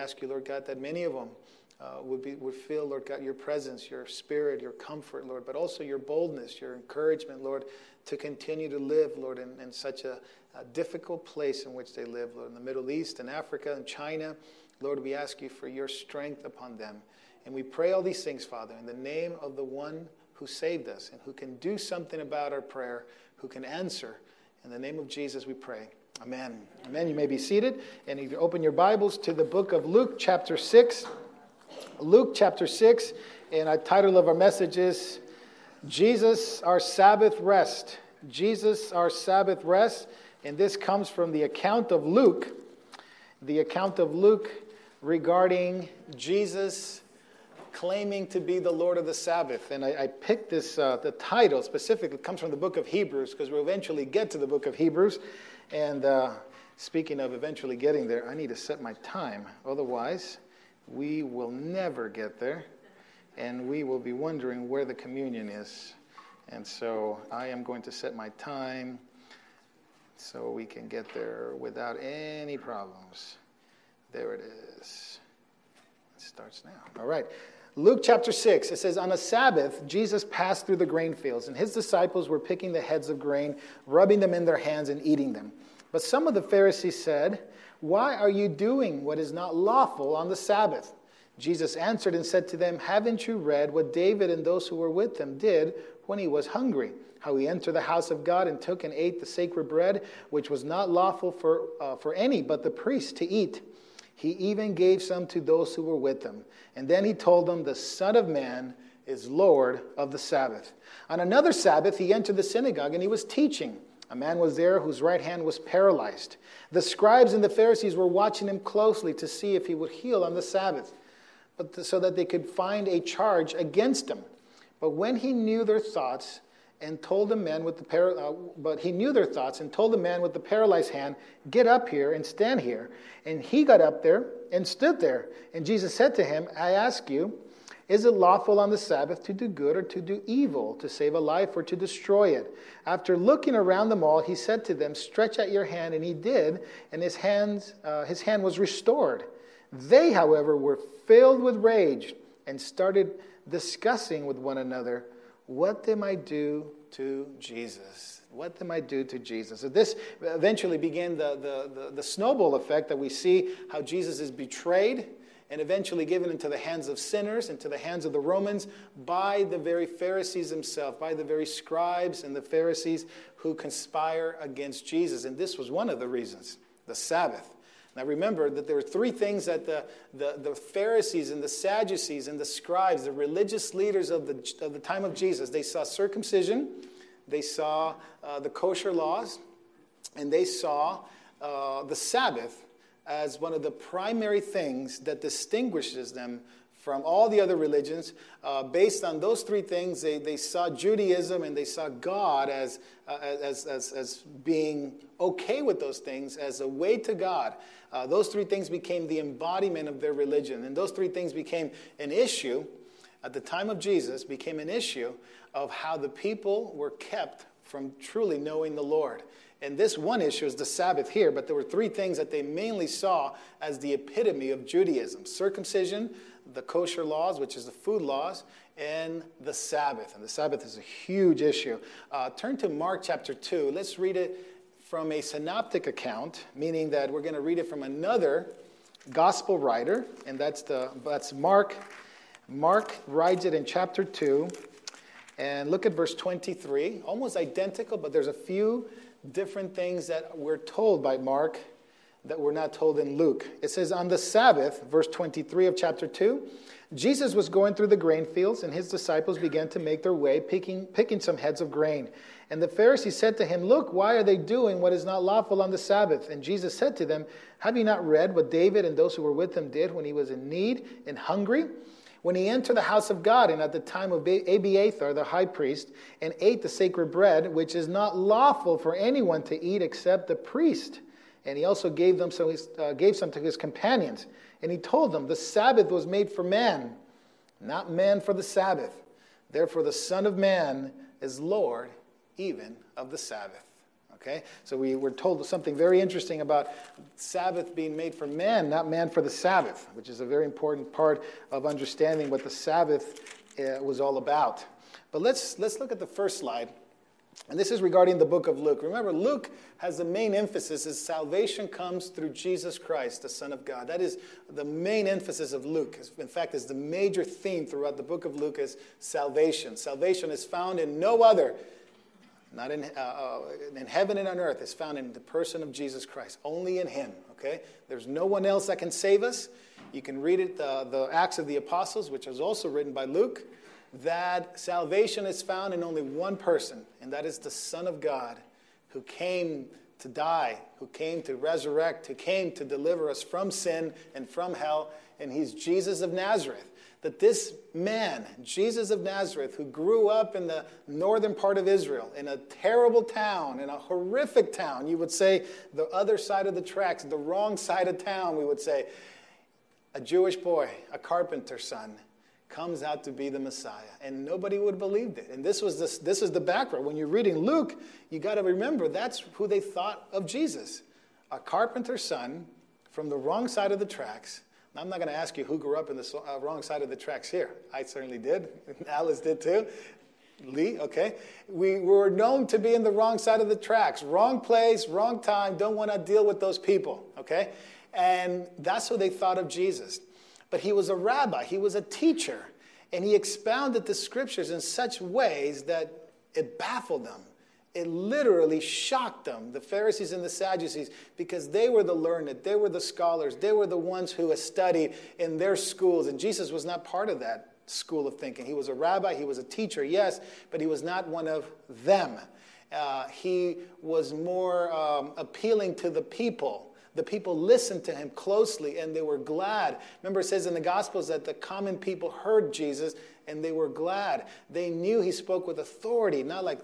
ask you, Lord God, that many of them uh, would, be, would feel, Lord God, your presence, your spirit, your comfort, Lord, but also your boldness, your encouragement, Lord, to continue to live, Lord, in, in such a, a difficult place in which they live, Lord, in the Middle East and Africa and China. Lord, we ask you for your strength upon them. And we pray all these things, Father, in the name of the one who saved us and who can do something about our prayer, who can answer. In the name of Jesus, we pray. Amen. Amen. You may be seated and if you open your Bibles to the book of Luke, chapter 6. Luke, chapter 6, and our title of our message is Jesus, our Sabbath rest. Jesus, our Sabbath rest. And this comes from the account of Luke, the account of Luke regarding Jesus claiming to be the Lord of the Sabbath. And I, I picked this, uh, the title specifically comes from the book of Hebrews because we'll eventually get to the book of Hebrews. And uh, speaking of eventually getting there, I need to set my time. Otherwise, we will never get there. And we will be wondering where the communion is. And so I am going to set my time so we can get there without any problems. There it is. It starts now. All right. Luke chapter 6, it says, On a Sabbath, Jesus passed through the grain fields, and his disciples were picking the heads of grain, rubbing them in their hands, and eating them. But some of the Pharisees said, Why are you doing what is not lawful on the Sabbath? Jesus answered and said to them, Haven't you read what David and those who were with him did when he was hungry? How he entered the house of God and took and ate the sacred bread, which was not lawful for, uh, for any but the priest to eat he even gave some to those who were with him. And then he told them, The Son of Man is Lord of the Sabbath. On another Sabbath, he entered the synagogue and he was teaching. A man was there whose right hand was paralyzed. The scribes and the Pharisees were watching him closely to see if he would heal on the Sabbath, but so that they could find a charge against him. But when he knew their thoughts, and told the man with the par- uh, but he knew their thoughts and told the man with the paralyzed hand, "Get up here and stand here." And he got up there and stood there. And Jesus said to him, "I ask you, is it lawful on the Sabbath to do good or to do evil, to save a life or to destroy it?" After looking around them all, he said to them, "Stretch out your hand." And he did, and his hands, uh, his hand was restored. They, however, were filled with rage and started discussing with one another what they might do to Jesus. What they might do to Jesus. So this eventually began the, the, the, the snowball effect that we see how Jesus is betrayed and eventually given into the hands of sinners, into the hands of the Romans, by the very Pharisees themselves, by the very scribes and the Pharisees who conspire against Jesus. And this was one of the reasons the Sabbath. Now remember that there were three things that the, the, the, Pharisees and the Sadducees and the scribes, the religious leaders of the, of the time of Jesus, they saw circumcision, they saw uh, the kosher laws, and they saw uh, the Sabbath as one of the primary things that distinguishes them from all the other religions. Uh, based on those three things, they, they saw Judaism and they saw God as, uh, as, as, as being okay with those things, as a way to God. Uh, those three things became the embodiment of their religion. And those three things became an issue at the time of Jesus, became an issue of how the people were kept from truly knowing the Lord. And this one issue is the Sabbath here, but there were three things that they mainly saw as the epitome of Judaism circumcision, the kosher laws, which is the food laws, and the Sabbath. And the Sabbath is a huge issue. Uh, turn to Mark chapter 2. Let's read it from a synoptic account, meaning that we're going to read it from another gospel writer, and that's, the, that's Mark. Mark writes it in chapter 2. And look at verse 23, almost identical, but there's a few different things that we're told by Mark that we're not told in Luke. It says, On the Sabbath, verse 23 of chapter 2, Jesus was going through the grain fields, and his disciples began to make their way, picking, picking some heads of grain. And the Pharisees said to him, Look, why are they doing what is not lawful on the Sabbath? And Jesus said to them, Have you not read what David and those who were with him did when he was in need and hungry? When he entered the house of God, and at the time of Abiathar, the high priest, and ate the sacred bread, which is not lawful for anyone to eat except the priest. And he also gave, them some, uh, gave some to his companions. And he told them, The Sabbath was made for man, not man for the Sabbath. Therefore, the Son of Man is Lord even of the Sabbath. Okay? So we were told something very interesting about Sabbath being made for man, not man for the Sabbath, which is a very important part of understanding what the Sabbath uh, was all about. But let's, let's look at the first slide. And this is regarding the book of Luke. Remember, Luke has the main emphasis is salvation comes through Jesus Christ, the Son of God. That is the main emphasis of Luke. In fact, is the major theme throughout the book of Luke is salvation. Salvation is found in no other not in, uh, uh, in heaven and on earth, is found in the person of Jesus Christ, only in Him. Okay? There's no one else that can save us. You can read it, uh, the Acts of the Apostles, which is also written by Luke, that salvation is found in only one person, and that is the Son of God, who came to die, who came to resurrect, who came to deliver us from sin and from hell, and He's Jesus of Nazareth that this man, Jesus of Nazareth, who grew up in the northern part of Israel, in a terrible town, in a horrific town, you would say the other side of the tracks, the wrong side of town, we would say, a Jewish boy, a carpenter's son, comes out to be the Messiah. And nobody would have believed it. And this was this, this is the background. When you're reading Luke, you got to remember that's who they thought of Jesus. A carpenter's son from the wrong side of the tracks I'm not going to ask you who grew up in the uh, wrong side of the tracks here. I certainly did. Alice did too. Lee, okay? We were known to be in the wrong side of the tracks. Wrong place, wrong time, don't want to deal with those people, okay? And that's who they thought of Jesus. But he was a rabbi, he was a teacher, and he expounded the scriptures in such ways that it baffled them it literally shocked them, the Pharisees and the Sadducees, because they were the learned, they were the scholars, they were the ones who had studied in their schools, and Jesus was not part of that school of thinking. He was a rabbi, he was a teacher, yes, but he was not one of them. Uh, he was more um, appealing to the people. The people listened to him closely and they were glad. Remember, it says in the Gospels that the common people heard Jesus and they were glad. They knew he spoke with authority, not like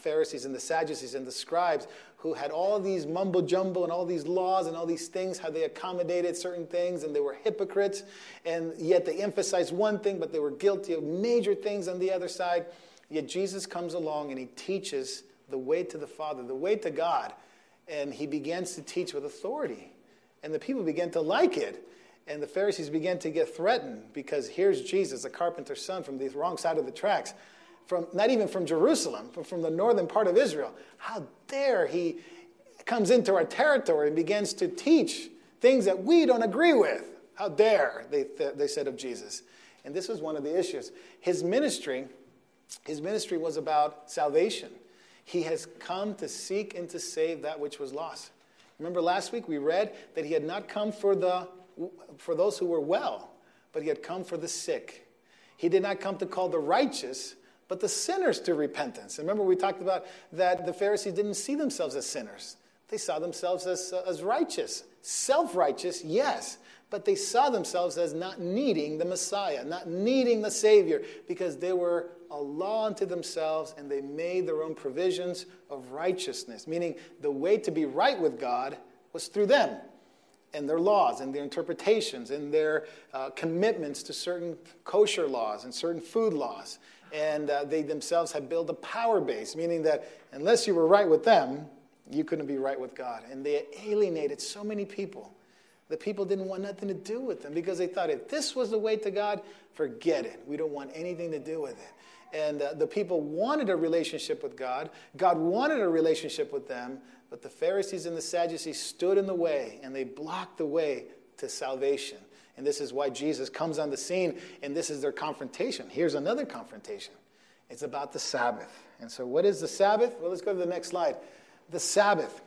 Pharisees and the Sadducees and the scribes who had all these mumbo jumbo and all these laws and all these things, how they accommodated certain things, and they were hypocrites, and yet they emphasized one thing, but they were guilty of major things on the other side. Yet Jesus comes along and he teaches the way to the Father, the way to God, and he begins to teach with authority. And the people begin to like it. And the Pharisees began to get threatened because here's Jesus, a carpenter's son from the wrong side of the tracks from not even from Jerusalem, but from the northern part of Israel. How dare he comes into our territory and begins to teach things that we don't agree with? How dare they, they said of Jesus. And this was one of the issues. His ministry, his ministry was about salvation. He has come to seek and to save that which was lost. Remember last week we read that he had not come for the for those who were well, but he had come for the sick. He did not come to call the righteous, but the sinners to repentance. And remember, we talked about that the Pharisees didn't see themselves as sinners, they saw themselves as, uh, as righteous. Self righteous, yes, but they saw themselves as not needing the Messiah, not needing the Savior, because they were a law unto themselves and they made their own provisions of righteousness, meaning the way to be right with God was through them and their laws and their interpretations and their uh, commitments to certain kosher laws and certain food laws and uh, they themselves had built a power base, meaning that unless you were right with them, you couldn't be right with God. And they alienated so many people. The people didn't want nothing to do with them because they thought if this was the way to God, forget it. We don't want anything to do with it. And uh, the people wanted a relationship with God. God wanted a relationship with them, but the Pharisees and the Sadducees stood in the way and they blocked the way to salvation. And this is why Jesus comes on the scene, and this is their confrontation. Here's another confrontation it's about the Sabbath. And so, what is the Sabbath? Well, let's go to the next slide. The Sabbath.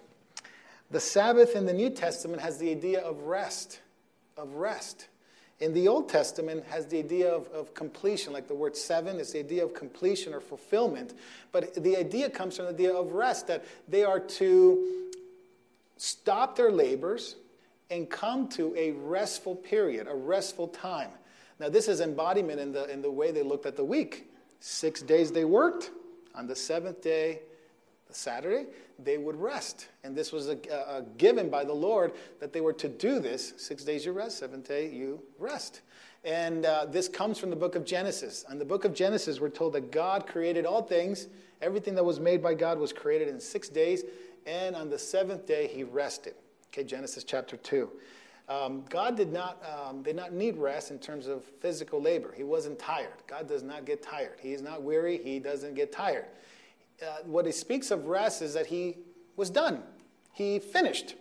The Sabbath in the New Testament has the idea of rest, of rest. In the Old Testament has the idea of, of completion, like the word seven is the idea of completion or fulfillment. But the idea comes from the idea of rest, that they are to stop their labors, and come to a restful period, a restful time. Now, this is embodiment in the, in the way they looked at the week. Six days they worked. On the seventh day, the Saturday, they would rest. And this was a, a, given by the Lord that they were to do this. Six days you rest, seventh day you rest. And uh, this comes from the book of Genesis. In the book of Genesis, we're told that God created all things. Everything that was made by God was created in six days, and on the seventh day he rested. Okay, Genesis chapter 2. Um, God did not, um, did not need rest in terms of physical labor. He wasn't tired. God does not get tired. He is not weary. He doesn't get tired. Uh, what he speaks of rest is that he was done. He finished.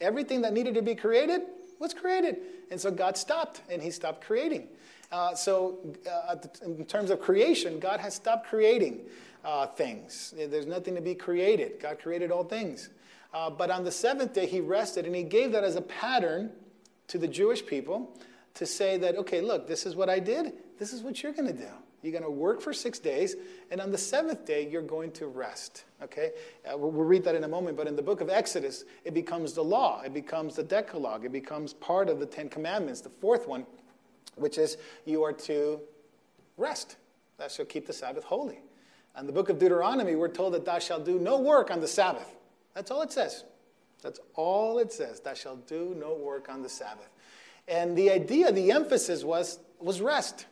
Everything that needed to be created was created. And so God stopped, and he stopped creating. Uh, so, uh, in terms of creation, God has stopped creating uh, things. There's nothing to be created. God created all things. Uh, but on the seventh day, he rested, and he gave that as a pattern to the Jewish people to say that, okay, look, this is what I did, this is what you're going to do. You're going to work for six days, and on the seventh day, you're going to rest. Okay? Uh, we'll, we'll, read that in a moment, but in the book of Exodus, it becomes the law, it becomes the Decalogue, it becomes part of the Ten Commandments, the fourth one, which is you are to rest. Thou shalt keep the Sabbath holy. In the book of Deuteronomy, we're told that thou shalt do no work on the Sabbath. That's all it says. That's all it says. Thou shalt do no work on the Sabbath. And the idea, the emphasis was, was rest.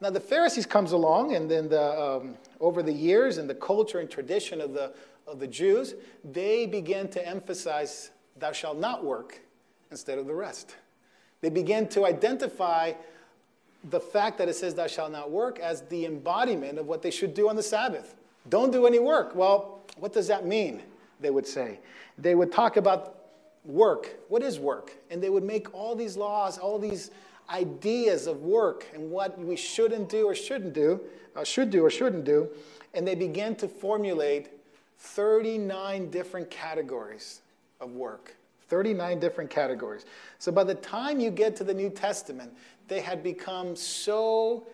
Now the Pharisees comes along, and then the, um, over the years and the culture and tradition of the, of the Jews, they began to emphasize thou shalt not work instead of the rest. They began to identify the fact that it says thou shalt not work as the embodiment of what they should do on the Sabbath. Don't do any work. Well, what does that mean? They would say. They would talk about work. What is work? And they would make all these laws, all these ideas of work and what we shouldn't do or shouldn't do, uh, should do or shouldn't do. And they began to formulate 39 different categories of work. 39 different categories. So by the time you get to the New Testament, they had become so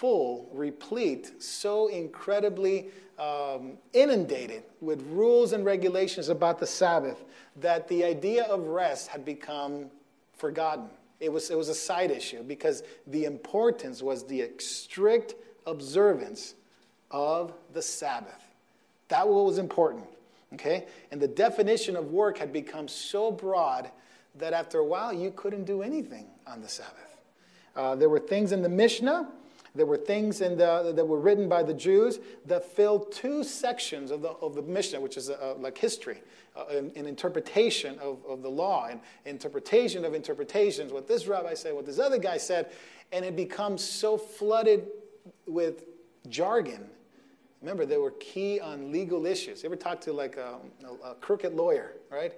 full, replete, so incredibly um, inundated with rules and regulations about the Sabbath that the idea of rest had become forgotten. It was, it was a side issue because the importance was the strict observance of the Sabbath. That was important. Okay? And the definition of work had become so broad that after a while you couldn't do anything on the Sabbath. Uh, there were things in the Mishnah, there were things in the, that were written by the Jews that filled two sections of the, of the Mishnah, which is uh, like history, uh, an, an, interpretation of, of the law, and interpretation of interpretations, what this rabbi said, what this other guy said, and it becomes so flooded with jargon Remember, they were key on legal issues. You ever talk to like a, a, a crooked lawyer, right?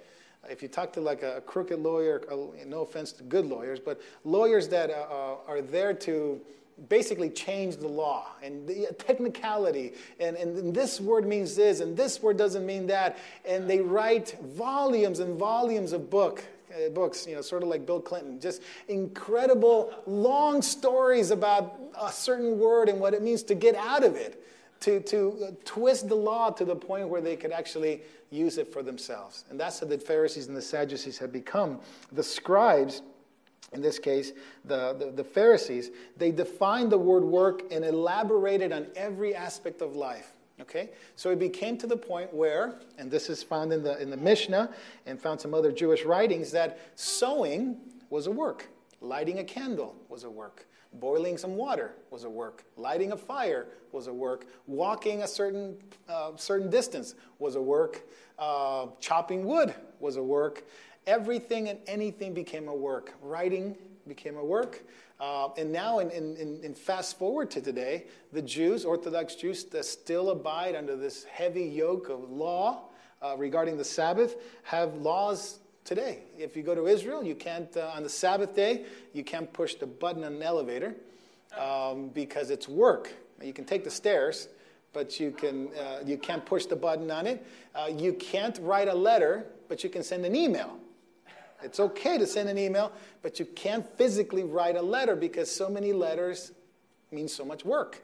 If you talk to like a, crooked lawyer, no offense to good lawyers, but lawyers that uh, uh, are there to basically change the law and the technicality and, and this word means this and this word doesn't mean that and they write volumes and volumes of book uh, books you know sort of like bill clinton just incredible long stories about a certain word and what it means to get out of it to, to uh, twist the law to the point where they could actually use it for themselves. And that's how the Pharisees and the Sadducees had become. The scribes, in this case, the, the, the Pharisees, they defined the word work and elaborated on every aspect of life. Okay? So it became to the point where, and this is found in the, in the Mishnah and found some other Jewish writings, that sewing was a work, lighting a candle was a work. Boiling some water was a work. Lighting a fire was a work. Walking a certain, uh, certain distance was a work. Uh, chopping wood was a work. Everything and anything became a work. Writing became a work. Uh, and now, in, in, in, fast forward to today, the Jews, Orthodox Jews, that still abide under this heavy yoke of law uh, regarding the Sabbath, have laws today. If you go to Israel, you can't, uh, on the Sabbath day, you can't push the button on an elevator um, because it's work. You can take the stairs, but you, can, uh, you can't push the button on it. Uh, you can't write a letter, but you can send an email. It's okay to send an email, but you can't physically write a letter because so many letters mean so much work.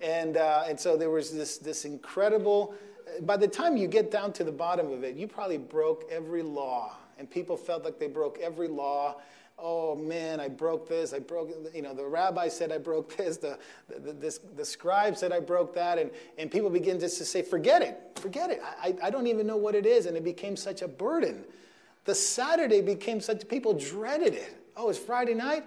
And, uh, and so there was this, this incredible, by the time you get down to the bottom of it, you probably broke every law and people felt like they broke every law. Oh man, I broke this. I broke, you know, the rabbi said I broke this. The, the, this, the scribe said I broke that. And, and people begin just to say, forget it, forget it. I, I don't even know what it is. And it became such a burden. The Saturday became such, people dreaded it. Oh, it's Friday night?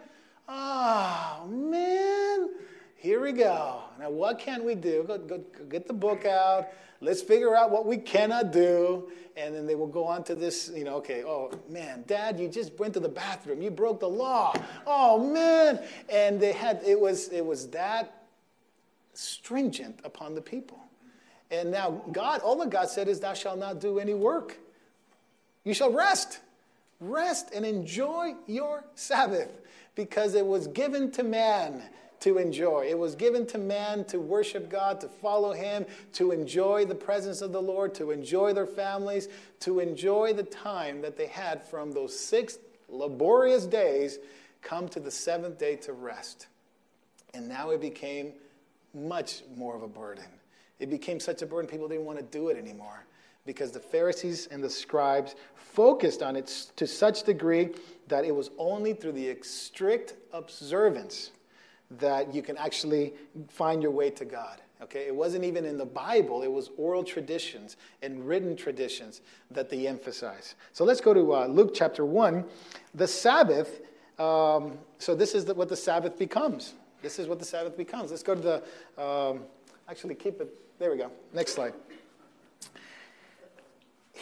Oh man, Here we go. Now, what can we do? Go, go, go get the book out. Let's figure out what we cannot do. And then they will go on to this, you know, okay, oh man, dad, you just went to the bathroom. You broke the law. Oh man. And they had, it was, it was that stringent upon the people. And now God, all that God said is, Thou shalt not do any work. You shall rest. Rest and enjoy your Sabbath because it was given to man to enjoy. It was given to man to worship God, to follow Him, to enjoy the presence of the Lord, to enjoy their families, to enjoy the time that they had from those six laborious days, come to the seventh day to rest. And now it became much more of a burden. It became such a burden, people didn't want to do it anymore because the Pharisees and the scribes focused on it to such degree that it was only through the strict observance that you can actually find your way to God. Okay, it wasn't even in the Bible, it was oral traditions and written traditions that they emphasize. So let's go to uh, Luke chapter 1. The Sabbath, um, so this is the, what the Sabbath becomes. This is what the Sabbath becomes. Let's go to the, um, actually, keep it, there we go. Next slide.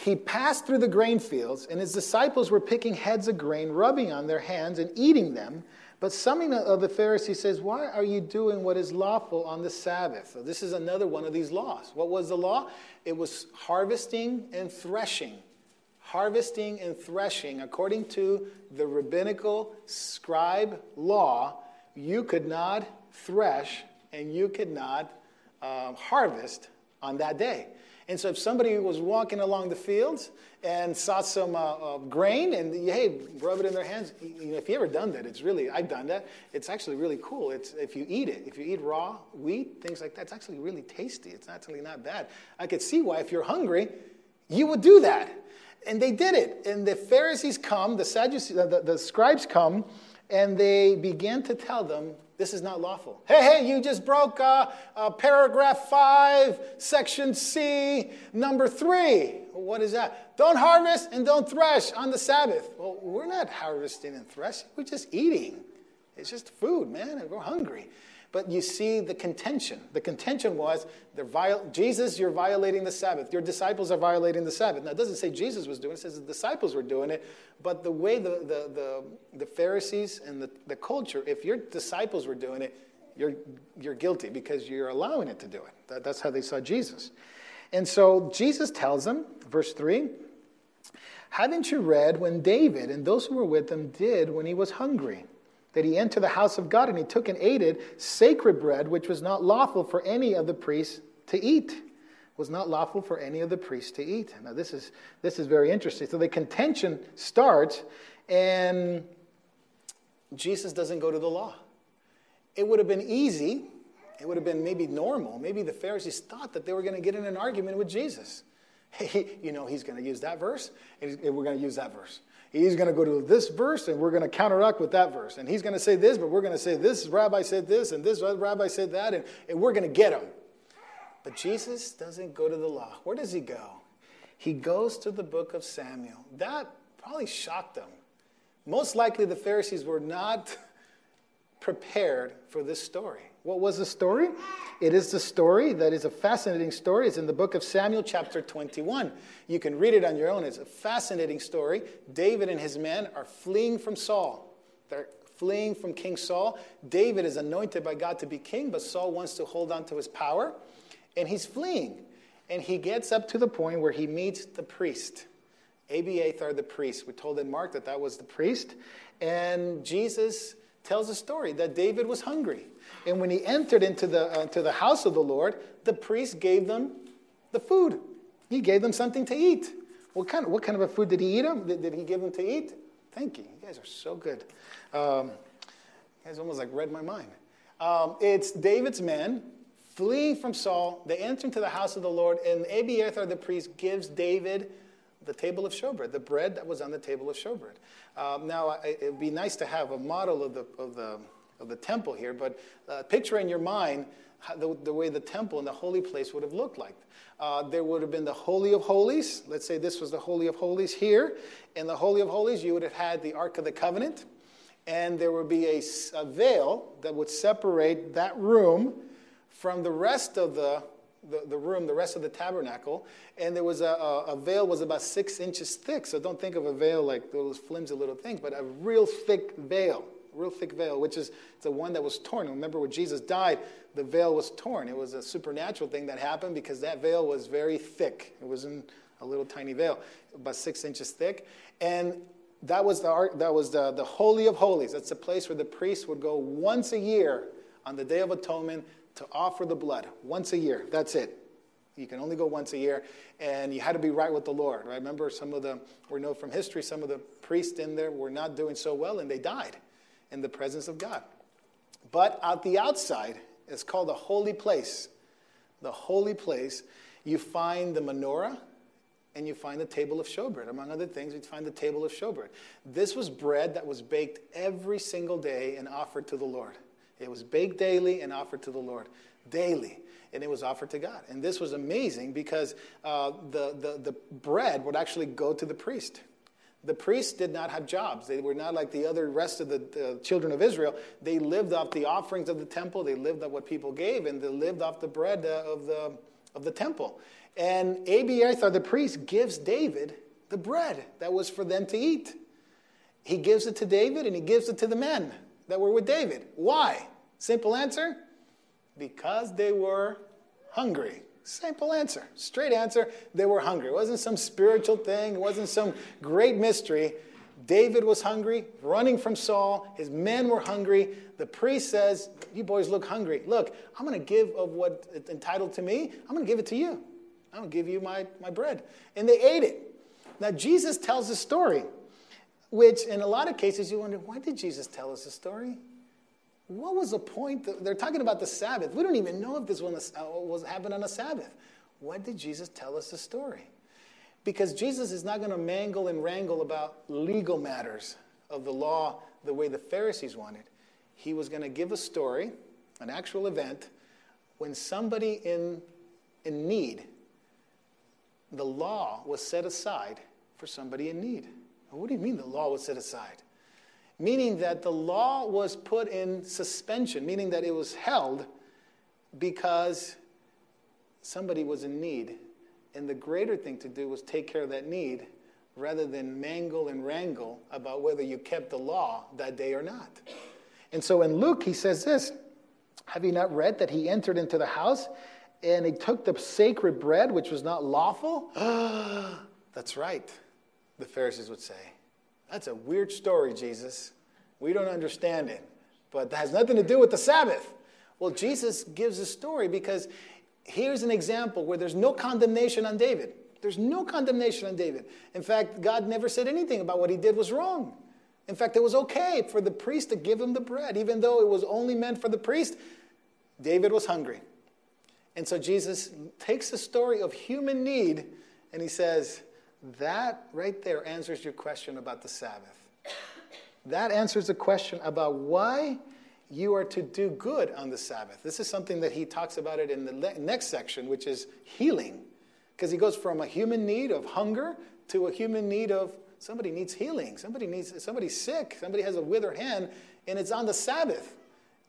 He passed through the grain fields, and his disciples were picking heads of grain, rubbing on their hands, and eating them. But some of the Pharisees says, Why are you doing what is lawful on the Sabbath? So this is another one of these laws. What was the law? It was harvesting and threshing. Harvesting and threshing. According to the rabbinical scribe law, you could not thresh and you could not uh, harvest on that day. And so if somebody was walking along the fields and saw some uh, uh, grain and hey, rub it in their hands, you know, if you ever done that, it's really, I've done that. It's actually really cool. It's if you eat it, if you eat raw wheat, things like that, it's actually really tasty. It's actually not bad. I could see why if you're hungry, you would do that. And they did it. And the Pharisees come, the Sadducees, the, the scribes come, and they began to tell them this is not lawful. Hey, hey, you just broke uh, uh, paragraph 5, section C, number 3. What is that? Don't harvest and don't thresh on the Sabbath. Well, we're not harvesting and threshing, we're just eating. It's just food, man, and we're hungry. But you see the contention. The contention was Jesus, you're violating the Sabbath. Your disciples are violating the Sabbath. Now, it doesn't say Jesus was doing it, it says the disciples were doing it. But the way the, the, the, the Pharisees and the, the culture, if your disciples were doing it, you're, you're guilty because you're allowing it to do it. That, that's how they saw Jesus. And so Jesus tells them, verse 3 Haven't you read when David and those who were with him did when he was hungry? That he entered the house of God and he took and ate it, sacred bread, which was not lawful for any of the priests to eat. Was not lawful for any of the priests to eat. Now, this is, this is very interesting. So the contention starts, and Jesus doesn't go to the law. It would have been easy, it would have been maybe normal. Maybe the Pharisees thought that they were going to get in an argument with Jesus. Hey, you know, he's going to use that verse, and we're going to use that verse. He's going to go to this verse and we're going to counteract with that verse. And he's going to say this, but we're going to say this rabbi said this and this uh, rabbi said that, and, and we're going to get him. But Jesus doesn't go to the law. Where does he go? He goes to the book of Samuel. That probably shocked them. Most likely the Pharisees were not prepared for this story. What was the story? It is the story that is a fascinating story. It's in the book of Samuel, chapter 21. You can read it on your own. It's a fascinating story. David and his men are fleeing from Saul. They're fleeing from King Saul. David is anointed by God to be king, but Saul wants to hold on to his power, and he's fleeing. And he gets up to the point where he meets the priest. Abiathar the priest. We told in Mark that that was the priest. And Jesus tells a story that David was hungry. And when he entered into the, uh, to the house of the Lord, the priest gave them the food. He gave them something to eat. What kind of, what kind of a food did he eat them? Did, did he give them to eat? Thank you. You guys are so good. Um, you guys almost like read my mind. Um, it's David's men fleeing from Saul. They enter into the house of the Lord, and Abiathar the priest gives David the table of showbread, the bread that was on the table of showbread. Um, now, it would be nice to have a model of the, of the of the temple here, but uh, picture in your mind the, the, way the temple and the holy place would have looked like. Uh, there would have been the Holy of Holies. Let's say this was the Holy of Holies here. In the Holy of Holies, you would have had the Ark of the Covenant. and there would be a, a veil that would separate that room from the rest of the, the, the, room, the rest of the tabernacle. And there was a, a, a, veil was about six inches thick. So don't think of a veil like those flimsy little things, but a real thick veil, real thick veil, which is the one that was torn. Remember when Jesus died, the veil was torn. It was a supernatural thing that happened because that veil was very thick. It wasn't a little tiny veil, about six inches thick. And that was the, that was the, the Holy of Holies. That's the place where the priest would go once a year on the Day of Atonement to offer the blood. Once a year. That's it. You can only go once a year. And you had to be right with the Lord. Right? Remember, some of the, we know from history, some of the priests in there were not doing so well and they died in the presence of God. But at the outside, it's called the holy place. The holy place, you find the menorah and you find the table of showbread. Among other things, you find the table of showbread. This was bread that was baked every single day and offered to the Lord. It was baked daily and offered to the Lord daily, and it was offered to God. And this was amazing because uh, the, the, the bread would actually go to the priest. The priests did not have jobs. They were not like the other rest of the, the, children of Israel. They lived off the offerings of the temple. They lived off what people gave, and they lived off the bread uh, of, the, of the temple. And Abiathar, the priest, gives David the bread that was for them to eat. He gives it to David and he gives it to the men that were with David. Why? Simple answer because they were hungry. Simple answer. Straight answer. They were hungry. It wasn't some spiritual thing, it wasn't some great mystery. David was hungry, running from Saul. His men were hungry. The priest says, You boys look hungry. Look, I'm going to give of what is entitled to me, I'm going to give it to you. I'm going to give you my, my bread. And they ate it. Now, Jesus tells a story, which in a lot of cases you wonder, why did Jesus tell us a story? What was the point? They're talking about the Sabbath. We don't even know if this one uh, was happened on a Sabbath. Why did Jesus tell us the story? Because Jesus is not going to mangle and wrangle about legal matters of the law the way the Pharisees wanted. He was going to give a story, an actual event, when somebody in, in need the law was set aside for somebody in need. What do you mean the law was set aside? Meaning that the law was put in suspension, meaning that it was held because somebody was in need. And the greater thing to do was take care of that need rather than mangle and wrangle about whether you kept the law that day or not. And so in Luke, he says this Have you not read that he entered into the house and he took the sacred bread, which was not lawful. That's right, the Pharisees would say. That's a weird story, Jesus. We don't understand it, but that has nothing to do with the Sabbath. Well, Jesus gives a story because here's an example where there's no condemnation on David. There's no condemnation on David. In fact, God never said anything about what he did was wrong. In fact, it was okay for the priest to give him the bread, even though it was only meant for the priest. David was hungry. And so Jesus takes the story of human need and he says, That right there answers your question about the Sabbath. That answers the question about why you are to do good on the Sabbath. This is something that he talks about it in the next section, which is healing. Because he goes from a human need of hunger to a human need of somebody needs healing. Somebody needs somebody's sick. Somebody has a withered hand, and it's on the Sabbath.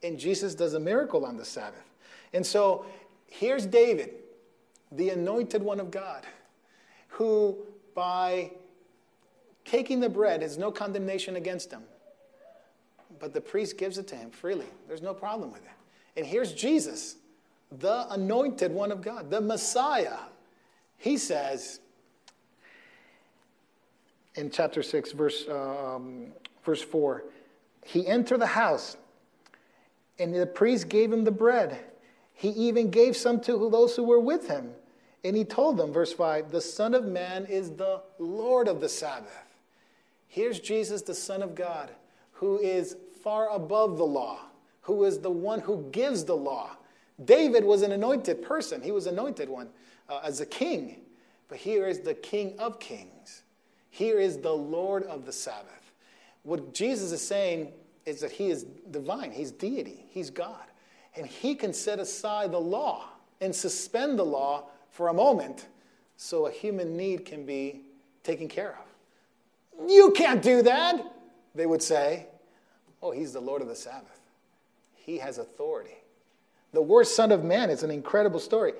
And Jesus does a miracle on the Sabbath. And so here's David, the anointed one of God, who by taking the bread has no condemnation against him. But the priest gives it to him freely. There's no problem with it. And here's Jesus, the anointed one of God, the Messiah. He says in chapter 6, verse, um, verse 4, he entered the house, and the priest gave him the bread. He even gave some to those who were with him. And he told them, verse 5, the Son of Man is the Lord of the Sabbath. Here's Jesus, the Son of God, who is far above the law, who is the one who gives the law. David was an anointed person, he was anointed one uh, as a king. But here is the King of Kings. Here is the Lord of the Sabbath. What Jesus is saying is that he is divine, he's deity, he's God and he can set aside the law and suspend the law for a moment so a human need can be taken care of. You can't do that, they would say. Oh, he's the Lord of the Sabbath. He has authority. The word Son of Man is an incredible story,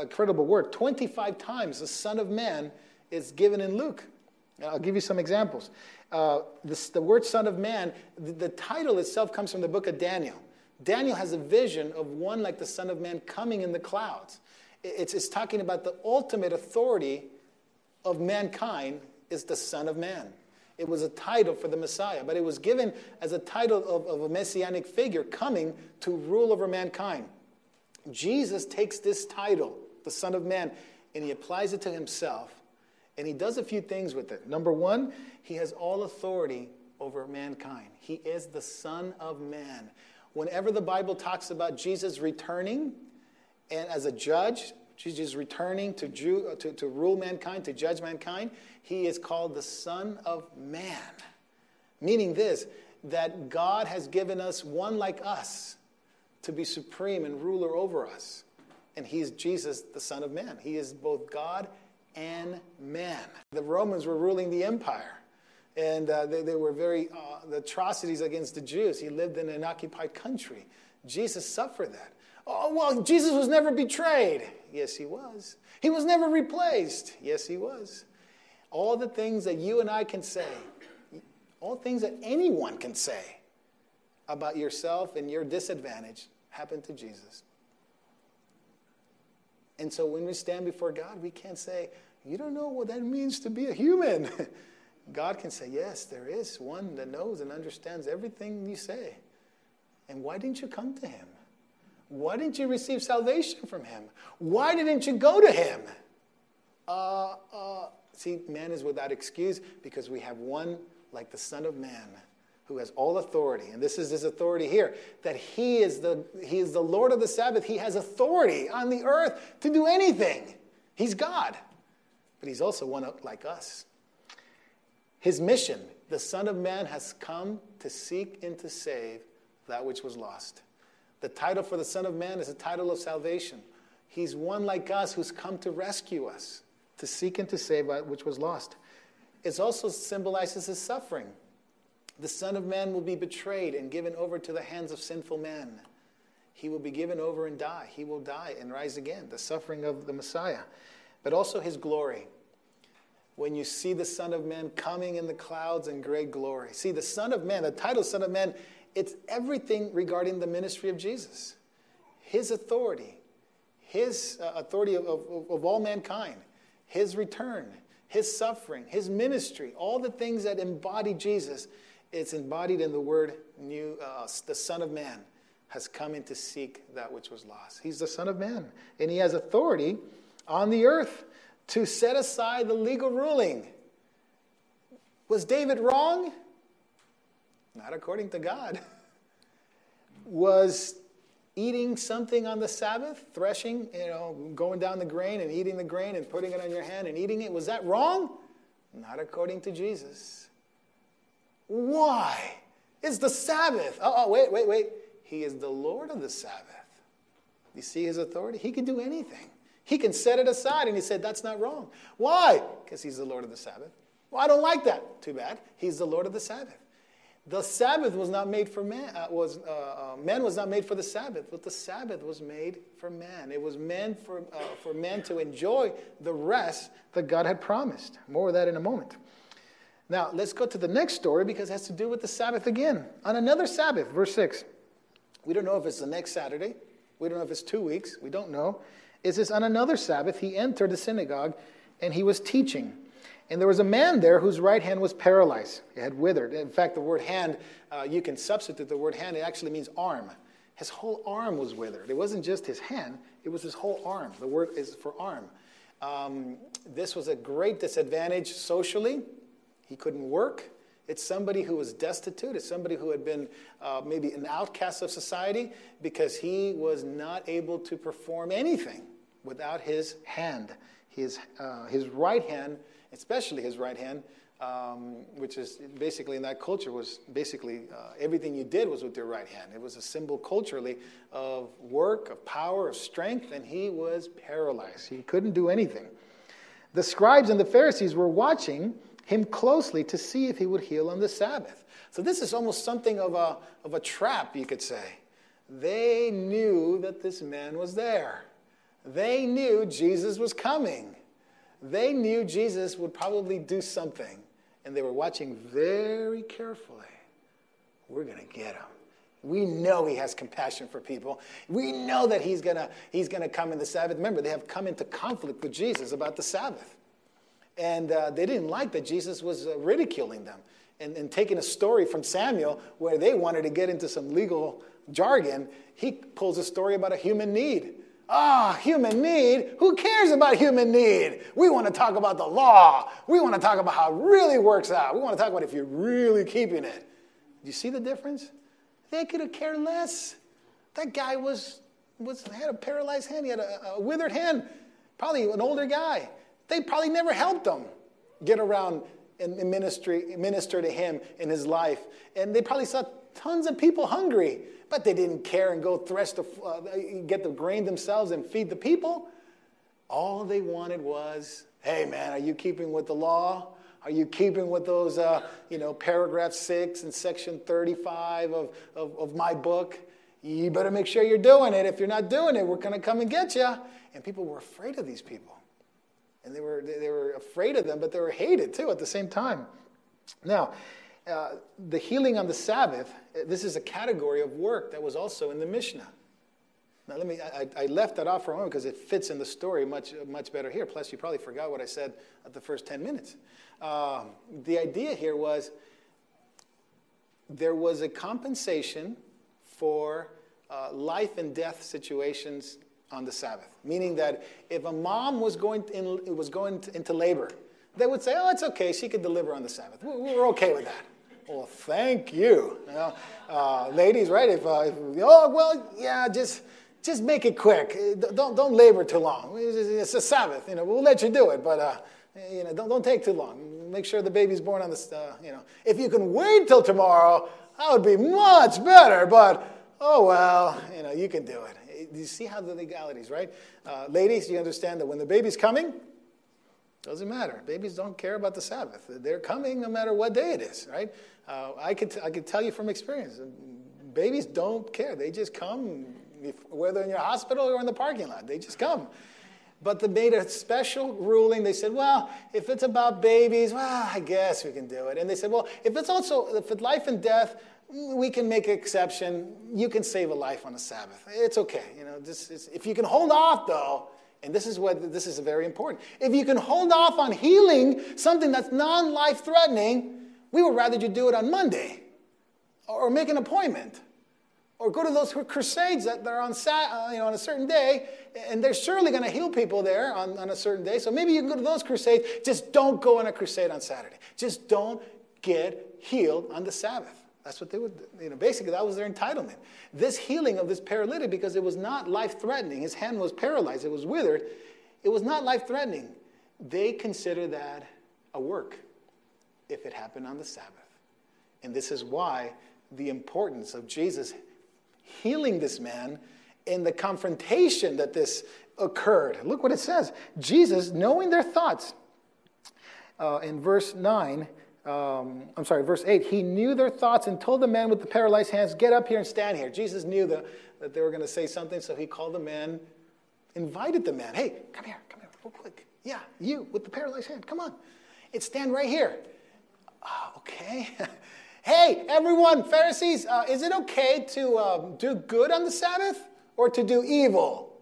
incredible word. 25 times the Son of Man is given in Luke. I'll give you some examples. Uh, this, the word Son of Man, the, the title itself comes from the book of Daniel. Daniel has a vision of one like the Son of Man coming in the clouds. It's, it's talking about the ultimate authority of mankind is the Son of Man. It was a title for the Messiah, but it was given as a title of, of a messianic figure coming to rule over mankind. Jesus takes this title, the Son of Man, and he applies it to himself, and he does a few things with it. Number one, he has all authority over mankind. He is the Son of Man. Whenever the Bible talks about Jesus returning and as a judge, Jesus is returning to, Jew, to, to rule mankind, to judge mankind, he is called the Son of Man. Meaning this, that God has given us one like us to be supreme and ruler over us. And he's Jesus, the Son of Man. He is both God and man. The Romans were ruling the empire. And uh, they, they, were very, uh, the atrocities against the Jews. He lived in an occupied country. Jesus suffered that. Oh, well, Jesus was never betrayed. Yes, he was. He was never replaced. Yes, he was. All the things that you and I can say, all things that anyone can say about yourself and your disadvantage happened to Jesus. And so when we stand before God, we can't say, You don't know what that means to be a human. God can say, Yes, there is one that knows and understands everything you say. And why didn't you come to him? Why didn't you receive salvation from him? Why didn't you go to him? Uh, uh, see, man is without excuse because we have one like the Son of Man who has all authority. And this is his authority here that he is, the, he is the Lord of the Sabbath. He has authority on the earth to do anything. He's God, but he's also one like us. His mission, the Son of Man has come to seek and to save that which was lost. The title for the Son of Man is a title of salvation. He's one like us who's come to rescue us, to seek and to save that which was lost. It also symbolizes his suffering. The Son of Man will be betrayed and given over to the hands of sinful men. He will be given over and die. He will die and rise again, the suffering of the Messiah, but also his glory. When you see the Son of Man coming in the clouds in great glory. See, the Son of Man, the title Son of Man it's everything regarding the ministry of Jesus, his authority, his uh, authority of, of, of all mankind, his return, his suffering, his ministry, all the things that embody Jesus. It's embodied in the word new, uh, the Son of Man has come in to seek that which was lost. He's the Son of Man, and he has authority on the earth to set aside the legal ruling. Was David wrong? Not according to God. Was eating something on the Sabbath, threshing, you know, going down the grain and eating the grain and putting it on your hand and eating it, was that wrong? Not according to Jesus. Why? It's the Sabbath. Oh, oh, wait, wait, wait. He is the Lord of the Sabbath. You see his authority? He can do anything. He can set it aside. And he said, That's not wrong. Why? Because he's the Lord of the Sabbath. Well, I don't like that. Too bad. He's the Lord of the Sabbath. The Sabbath was not made for man. Uh, was uh, uh, man was not made for the Sabbath, but the Sabbath was made for man. It was meant for uh, for man to enjoy the rest that God had promised. More of that in a moment. Now let's go to the next story because it has to do with the Sabbath again. On another Sabbath, verse six. We don't know if it's the next Saturday. We don't know if it's two weeks. We don't know. It says on another Sabbath he entered the synagogue, and he was teaching. And there was a man there whose right hand was paralyzed. It had withered. In fact, the word hand, uh, you can substitute the word hand, it actually means arm. His whole arm was withered. It wasn't just his hand, it was his whole arm. The word is for arm. Um, this was a great disadvantage socially. He couldn't work. It's somebody who was destitute. It's somebody who had been uh, maybe an outcast of society because he was not able to perform anything without his hand. His, uh, his right hand especially his right hand, um, which is basically in that culture was basically uh, everything you did was with your right hand. It was a symbol culturally of work, of power, of strength, and he was paralyzed. He couldn't do anything. The scribes and the Pharisees were watching him closely to see if he would heal on the Sabbath. So this is almost something of a, of a trap, you could say. They knew that this man was there. They knew Jesus was coming. They knew Jesus would probably do something. And they were watching very carefully. We're going to get him. We know he has compassion for people. We know that he's going to he's gonna come in the Sabbath. Remember, they have come into conflict with Jesus about the Sabbath. And uh, they didn't like that Jesus was uh, ridiculing them and, and taking a story from Samuel where they wanted to get into some legal jargon. He pulls a story about a human need. Ah, oh, human need? Who cares about human need? We want to talk about the law. We want to talk about how it really works out. We want to talk about if you're really keeping it. Do you see the difference? They could have cared less. That guy was, was had a paralyzed hand. He had a, a withered hand. Probably an older guy. They probably never helped him get around and ministry, minister to him in his life. And they probably saw tons of people hungry, but they didn't care and go thresh the, uh, get the grain themselves and feed the people. All they wanted was, hey man, are you keeping with the law? Are you keeping with those, uh, you know, paragraph six and section 35 of, of, of my book? You better make sure you're doing it. If you're not doing it, we're going to come and get you. And people were afraid of these people. And they were, they were afraid of them, but they were hated too at the same time. Now, uh, the healing on the Sabbath, this is a category of work that was also in the Mishnah. Now, let me, I, I left that off for a moment because it fits in the story much, much better here. Plus, you probably forgot what I said at the first 10 minutes. Uh, the idea here was there was a compensation for uh, life and death situations on the Sabbath. Meaning that if a mom was going, in, was going into labor, they would say, oh, it's okay, she could deliver on the Sabbath. We're okay with that. Well, thank you. uh, ladies, right? If, uh, if, oh, well, yeah, just, just make it quick. Don't, don't labor too long. It's a Sabbath. You know, we'll let you do it, but uh, you know, don't, don't take too long. Make sure the baby's born on the, uh, you know. If you can wait till tomorrow, that would be much better, but oh well, you know, you can do it you see how the legalities, right? Uh, ladies, you understand that when the baby's coming, doesn't matter. Babies don't care about the Sabbath. They're coming no matter what day it is, right? Uh, I, could t- I could tell you from experience, babies don't care. They just come, whether in your hospital or in the parking lot, they just come. But they made a special ruling. They said, well, if it's about babies, well, I guess we can do it. And they said, well, if it's also, if it's life and death, we can make an exception. You can save a life on a Sabbath. It's okay. You know, this is, if you can hold off, though, and this is what this is very important. If you can hold off on healing something that's non-life threatening, we would rather you do it on Monday, or make an appointment, or go to those crusades that are on uh, you know on a certain day, and they're surely going to heal people there on, on a certain day. So maybe you can go to those crusades. Just don't go on a crusade on Saturday. Just don't get healed on the Sabbath. That's what they would, you know, basically that was their entitlement. This healing of this paralytic, because it was not life threatening, his hand was paralyzed, it was withered, it was not life threatening. They consider that a work if it happened on the Sabbath. And this is why the importance of Jesus healing this man in the confrontation that this occurred. Look what it says Jesus, knowing their thoughts, uh, in verse 9, um, I'm sorry, verse 8, he knew their thoughts and told the man with the paralyzed hands, Get up here and stand here. Jesus knew the, that they were going to say something, so he called the man, invited the man, Hey, come here, come here, real quick. Yeah, you with the paralyzed hand, come on. It's stand right here. Uh, okay. hey, everyone, Pharisees, uh, is it okay to uh, do good on the Sabbath or to do evil?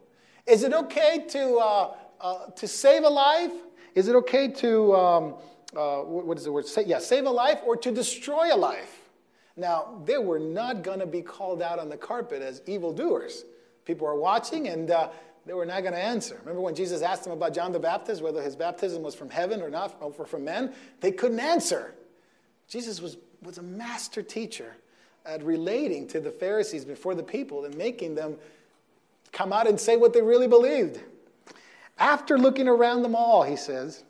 Is it okay to, uh, uh, to save a life? Is it okay to. Um, uh, what is the word? Say, yeah, save a life or to destroy a life. Now, they were not going to be called out on the carpet as evildoers. People are watching and uh, they were not going to answer. Remember when Jesus asked them about John the Baptist, whether his baptism was from heaven or not, or from men? They couldn't answer. Jesus was, was a master teacher at relating to the Pharisees before the people and making them come out and say what they really believed. After looking around them all, he says,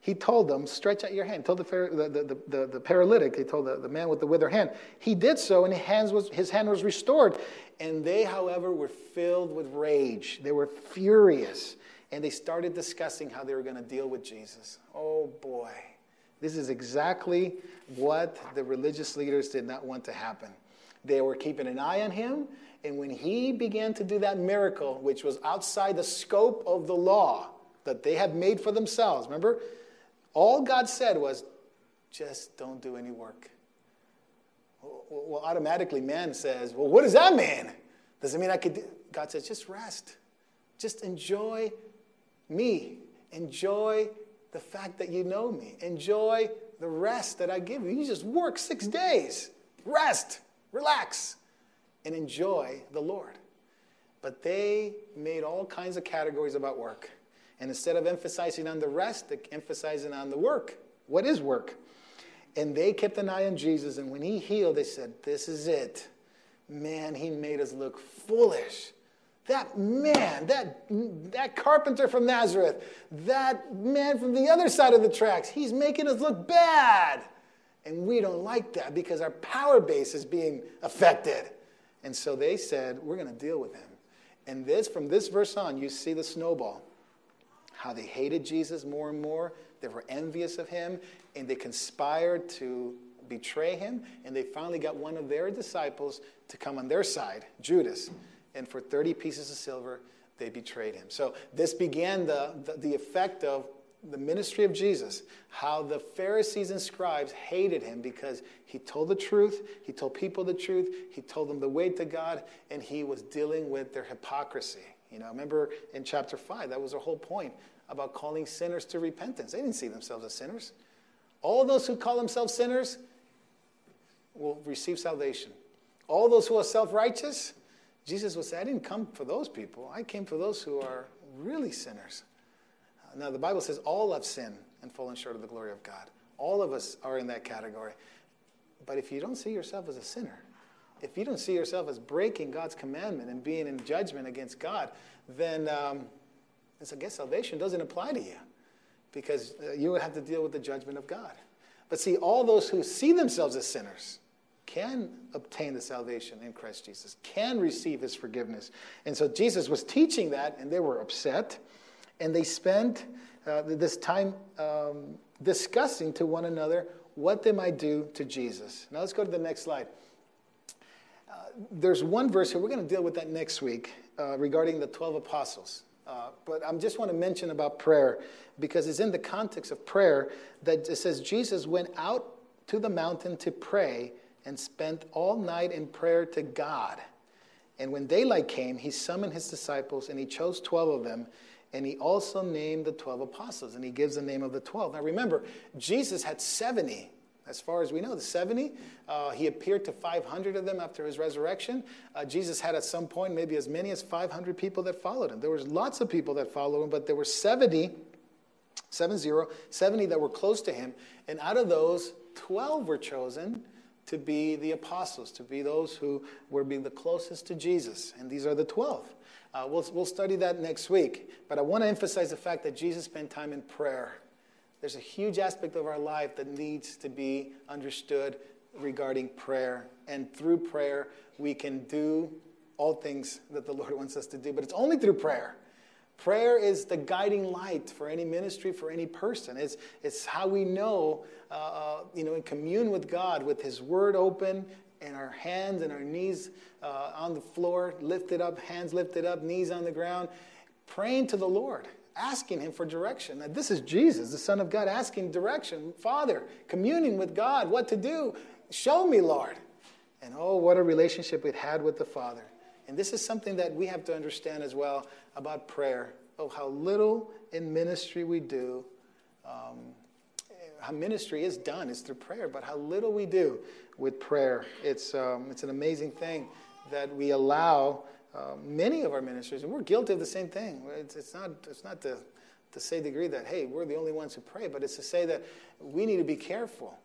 he told them, Stretch out your hand. Told the, the, the, the, paralytic, he told the, the man with the withered hand. He did so, and his, hands was, his hand was restored. And they, however, were filled with rage. They were furious. And they started discussing how they were going to deal with Jesus. Oh boy. This is exactly what the religious leaders did not want to happen. They were keeping an eye on him, and when he began to do that miracle, which was outside the scope of the law that they had made for themselves, remember? All God said was, just don't do any work. Well, automatically man says, well, what does that mean? Does it mean I could? Do? God says, just rest. Just enjoy me. Enjoy the fact that you know me. Enjoy the rest that I give you. You just work six days. Rest, relax, and enjoy the Lord. But they made all kinds of categories about work. And instead of emphasizing on the rest, they're emphasizing on the work. What is work? And they kept an eye on Jesus. And when he healed, they said, This is it. Man, he made us look foolish. That man, that, that carpenter from Nazareth, that man from the other side of the tracks, he's making us look bad. And we don't like that because our power base is being affected. And so they said, We're going to deal with him. And this, from this verse on, you see the snowball. How they hated Jesus more and more. They were envious of him, and they conspired to betray him. And they finally got one of their disciples to come on their side, Judas and for 30 pieces of silver, they betrayed him. So this began the, the, the, effect of the ministry of Jesus, how the Pharisees and scribes hated him because he told the truth, he told people the truth, he told them the way to God, and he was dealing with their hypocrisy. You know, remember in chapter 5, that was the whole point about calling sinners to repentance. They didn't see themselves as sinners. All those who call themselves sinners will receive salvation. All those who are self righteous, Jesus would say, I didn't come for those people. I came for those who are really sinners. Uh, now, the Bible says all have sinned and fallen short of the glory of God. All of us are in that category. But if you don't see yourself as a sinner, if you don't see yourself as breaking God's commandment and being in judgment against God, then um, I guess salvation doesn't apply to you because uh, you would have to deal with the judgment of God. But see, all those who see themselves as sinners, can obtain the salvation in Christ Jesus, can receive his forgiveness. And so Jesus was teaching that, and they were upset. And they spent uh, this time um, discussing to one another what they might do to Jesus. Now let's go to the next slide. Uh, there's one verse here, we're going to deal with that next week uh, regarding the 12 apostles. Uh, but I just want to mention about prayer because it's in the context of prayer that it says Jesus went out to the mountain to pray and spent all night in prayer to God. And when daylight came, he summoned his disciples and he chose 12 of them. And he also named the 12 apostles. And he gives the name of the 12. Now remember, Jesus had 70 as far as we know, the 70. Uh, he appeared to 500 of them after his resurrection. Uh, Jesus had at some point maybe as many as 500 people that followed him. There was lots of people that followed him, but there were 70, 70, 70 that were close to him. And out of those, 12 were chosen to be the apostles, to be those who were being the closest to Jesus. And these are the 12. Uh, we'll, we'll study that next week. But I want to emphasize the fact that Jesus spent time in prayer. There's a huge aspect of our life that needs to be understood regarding prayer. And through prayer, we can do all things that the Lord wants us to do. But it's only through prayer. Prayer is the guiding light for any ministry, for any person. It's, it's how we know, uh, uh, you know, in commune with God, with His Word open and our hands and our knees uh, on the floor, lifted up, hands lifted up, knees on the ground, praying to the Lord, asking Him for direction. Now, this is Jesus, the Son of God, asking direction. Father, communing with God, what to do. Show me, Lord. And oh, what a relationship we'd had with the Father. And this is something that we have to understand as well about prayer. Oh, how little in ministry we do. Um, how ministry is done is through prayer, but how little we do with prayer. It's, um, it's an amazing thing that we allow uh, many of our ministries, and we're guilty of the same thing. It's, it's not, it's not to, to say degree that, hey, we're the only ones who pray, but it's to say that we need to be careful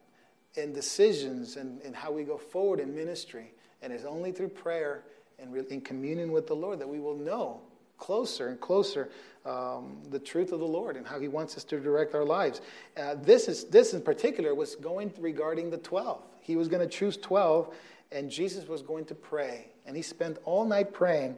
in decisions and, and how we go forward in ministry. And it's only through prayer and in communion with the Lord that we will know closer and closer um, the truth of the Lord and how He wants us to direct our lives. Uh, this, is, this in particular was going regarding the 12. He was going to choose 12, and Jesus was going to pray. And He spent all night praying.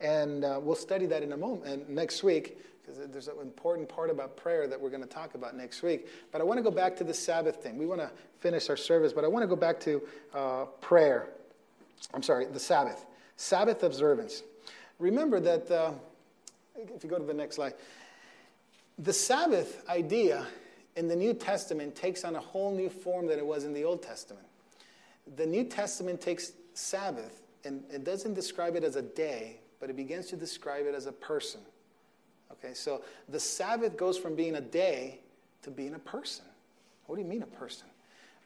And uh, we'll study that in a moment, and next week, because there's an important part about prayer that we're going to talk about next week. But I want to go back to the Sabbath thing. We want to finish our service, but I want to go back to uh, prayer. I'm sorry, the Sabbath. Sabbath observance. Remember that, uh, if you go to the next slide, the Sabbath idea in the New Testament takes on a whole new form than it was in the Old Testament. The New Testament takes Sabbath and it doesn't describe it as a day, but it begins to describe it as a person. Okay, so the Sabbath goes from being a day to being a person. What do you mean a person?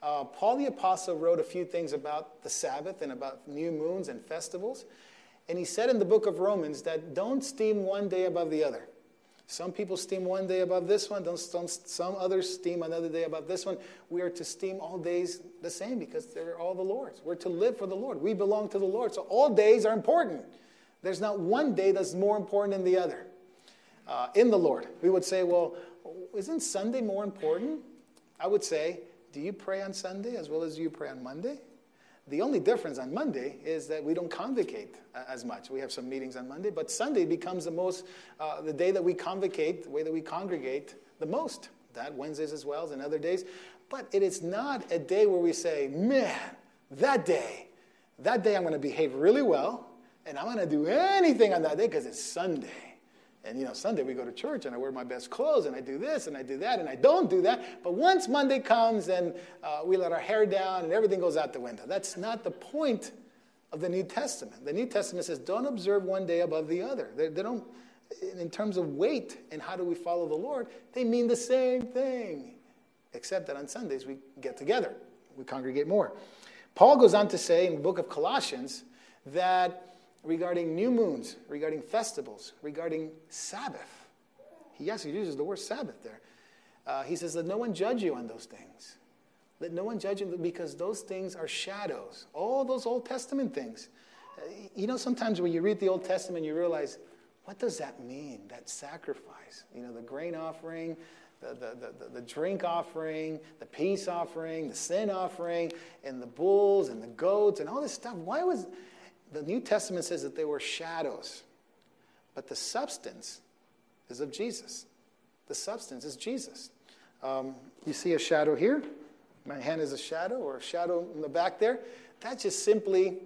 Uh, Paul the Apostle wrote a few things about the Sabbath and about new moons and festivals. And he said in the book of Romans that don't steam one day above the other. Some people steam one day above this one, don't some others steam another day above this one. We are to steam all days the same because they're all the Lord's. We're to live for the Lord. We belong to the Lord. So all days are important. There's not one day that's more important than the other uh, in the Lord. We would say, well, isn't Sunday more important? I would say, do you pray on Sunday as well as you pray on Monday? The only difference on Monday is that we don't convocate uh, as much. We have some meetings on Monday, but Sunday becomes the most, uh, the day that we convocate, the way that we congregate the most. That Wednesdays as well as in other days. But it is not a day where we say, man, that day, that day I'm going to behave really well, and I'm going to do anything on that day because it's Sunday. And you know, Sunday we go to church and I wear my best clothes and I do this and I do that and I don't do that. But once Monday comes and uh, we let our hair down and everything goes out the window. That's not the point of the New Testament. The New Testament says don't observe one day above the other. They, they don't, in terms of weight and how do we follow the Lord, they mean the same thing, except that on Sundays we get together, we congregate more. Paul goes on to say in the book of Colossians that regarding new moons, regarding festivals, regarding Sabbath. He, he uses the word Sabbath there. Uh, he says, Let no one judge you on those things. Let no one judge you because those things are shadows. All those Old Testament things. Uh, you know, sometimes when you read the Old Testament, you realize, what does that mean, that sacrifice? You know, the grain offering, the, the, the, the, drink offering, the peace offering, the sin offering, and the bulls and the goats and all this stuff. Why was the New Testament says that they were shadows, but the substance is of Jesus. The substance is Jesus. Um, you see a shadow here? My hand is a shadow, or a shadow in the back there. That's just simply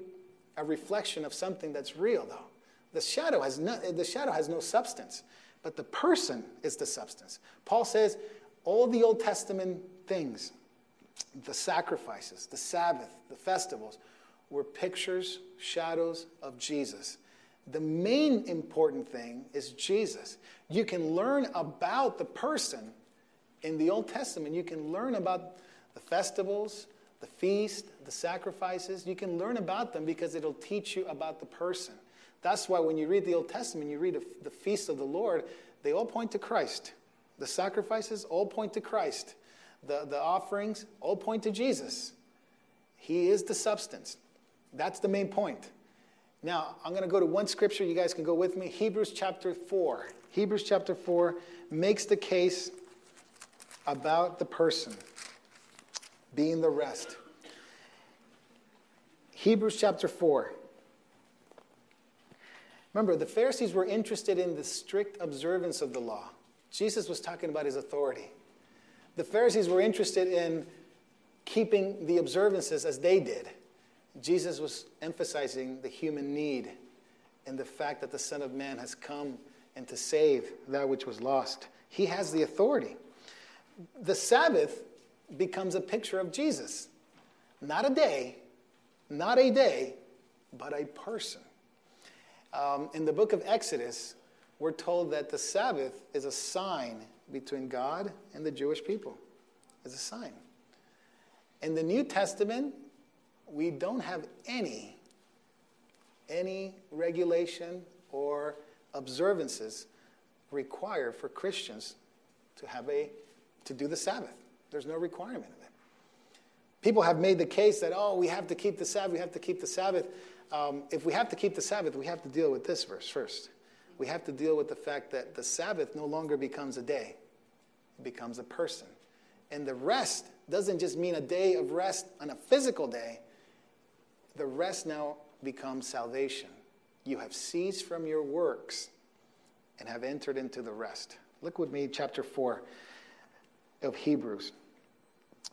a reflection of something that's real, though. The shadow has no, the shadow has no substance, but the person is the substance. Paul says all the Old Testament things, the sacrifices, the Sabbath, the festivals, were pictures, shadows of Jesus. The main important thing is Jesus. You can learn about the person in the Old Testament. You can learn about the festivals, the feast, the sacrifices. You can learn about them because it'll teach you about the person. That's why when you read the Old Testament, you read the feast of the Lord, they all point to Christ. The sacrifices all point to Christ. The, the offerings all point to Jesus. He is the substance. That's the main point. Now, I'm going to go to one scripture. You guys can go with me. Hebrews chapter 4. Hebrews chapter 4 makes the case about the person being the rest. Hebrews chapter 4. Remember, the Pharisees were interested in the strict observance of the law. Jesus was talking about his authority. The Pharisees were interested in keeping the observances as they did. Jesus was emphasizing the human need and the fact that the Son of Man has come and to save that which was lost. He has the authority. The Sabbath becomes a picture of Jesus. Not a day, not a day, but a person. Um, in the book of Exodus, we're told that the Sabbath is a sign between God and the Jewish people. It's a sign. In the New Testament, we don't have any, any regulation or observances required for Christians to have a, to do the Sabbath. There's no requirement of it. People have made the case that, oh, we have to keep the Sabbath, we have to keep the Sabbath. Um, if we have to keep the Sabbath, we have to deal with this verse first. We have to deal with the fact that the Sabbath no longer becomes a day, it becomes a person. And the rest doesn't just mean a day of rest on a physical day, the rest now becomes salvation. You have ceased from your works and have entered into the rest. Look with me, chapter 4 of Hebrews.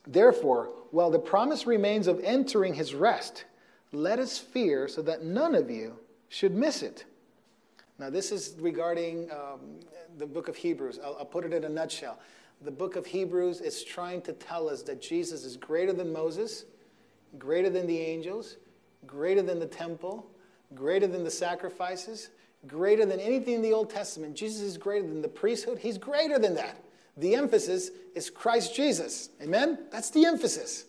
Therefore, while the promise remains of entering his rest, let us fear so that none of you should miss it. Now, this is regarding um, the book of Hebrews. I'll, I'll put it in a nutshell. The book of Hebrews is trying to tell us that Jesus is greater than Moses, greater than the angels, greater than the temple, greater than the sacrifices, greater than anything in the Old Testament. Jesus is greater than the priesthood. He's greater than that. The emphasis is Christ Jesus. Amen? That's the emphasis.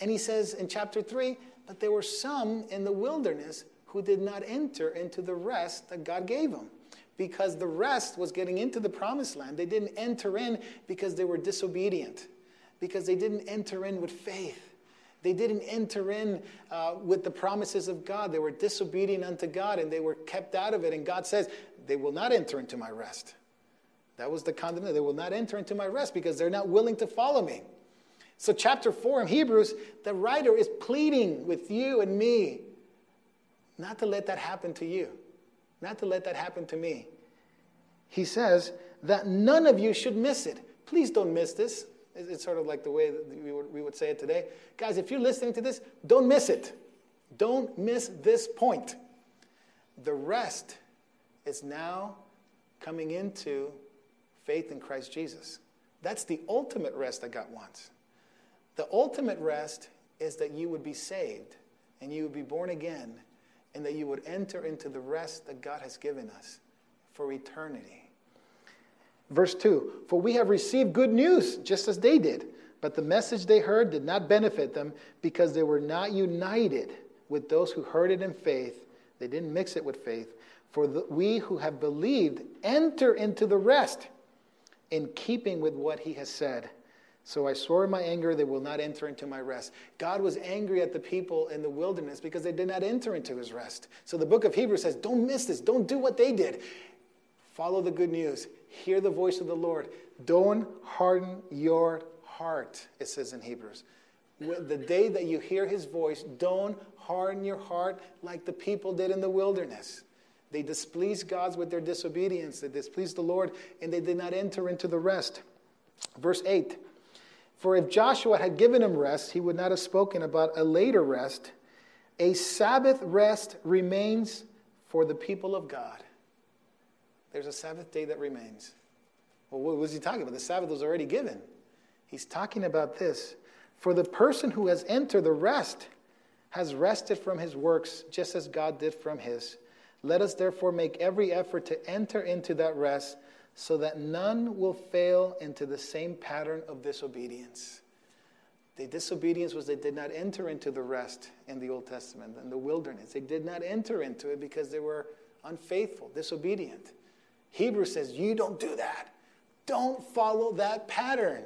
And he says in chapter 3 but there were some in the wilderness who did not enter into the rest that God gave them. Because the rest was getting into the promised land. They didn't enter in because they were disobedient, because they didn't enter in with faith. They didn't enter in uh, with the promises of God. They were disobedient unto God and they were kept out of it. And God says, They will not enter into my rest. That was the condemnation. They will not enter into my rest because they're not willing to follow me. So, chapter 4 in Hebrews, the writer is pleading with you and me not to let that happen to you, not to let that happen to me. He says that none of you should miss it. Please don't miss this. It's sort of like the way we would, we would say it today. Guys, if you're listening to this, don't miss it. Don't miss this point. The rest is now coming into faith in Christ Jesus. That's the ultimate rest that God wants. The ultimate rest is that you would be saved and you would be born again and that you would enter into the rest that God has given us for eternity. Verse 2 For we have received good news just as they did, but the message they heard did not benefit them because they were not united with those who heard it in faith. They didn't mix it with faith. For the, we who have believed enter into the rest in keeping with what he has said. So I swore in my anger they will not enter into my rest. God was angry at the people in the wilderness because they did not enter into his rest. So the book of Hebrews says, don't miss this. Don't do what they did. Follow the good news. Hear the voice of the Lord. Don't harden your heart, it says in Hebrews. The day that you hear his voice, don't harden your heart like the people did in the wilderness. They displeased God with their disobedience, they displeased the Lord, and they did not enter into the rest. Verse 8 for if Joshua had given him rest, he would not have spoken about a later rest. A Sabbath rest remains for the people of God. There's a Sabbath day that remains. Well, what was he talking about? The Sabbath was already given. He's talking about this. For the person who has entered the rest has rested from his works, just as God did from his. Let us therefore make every effort to enter into that rest so that none will fail into the same pattern of disobedience. The disobedience was they did not enter into the rest in the Old Testament, in the wilderness. They did not enter into it because they were unfaithful, disobedient. Hebrews says, You don't do that. Don't follow that pattern.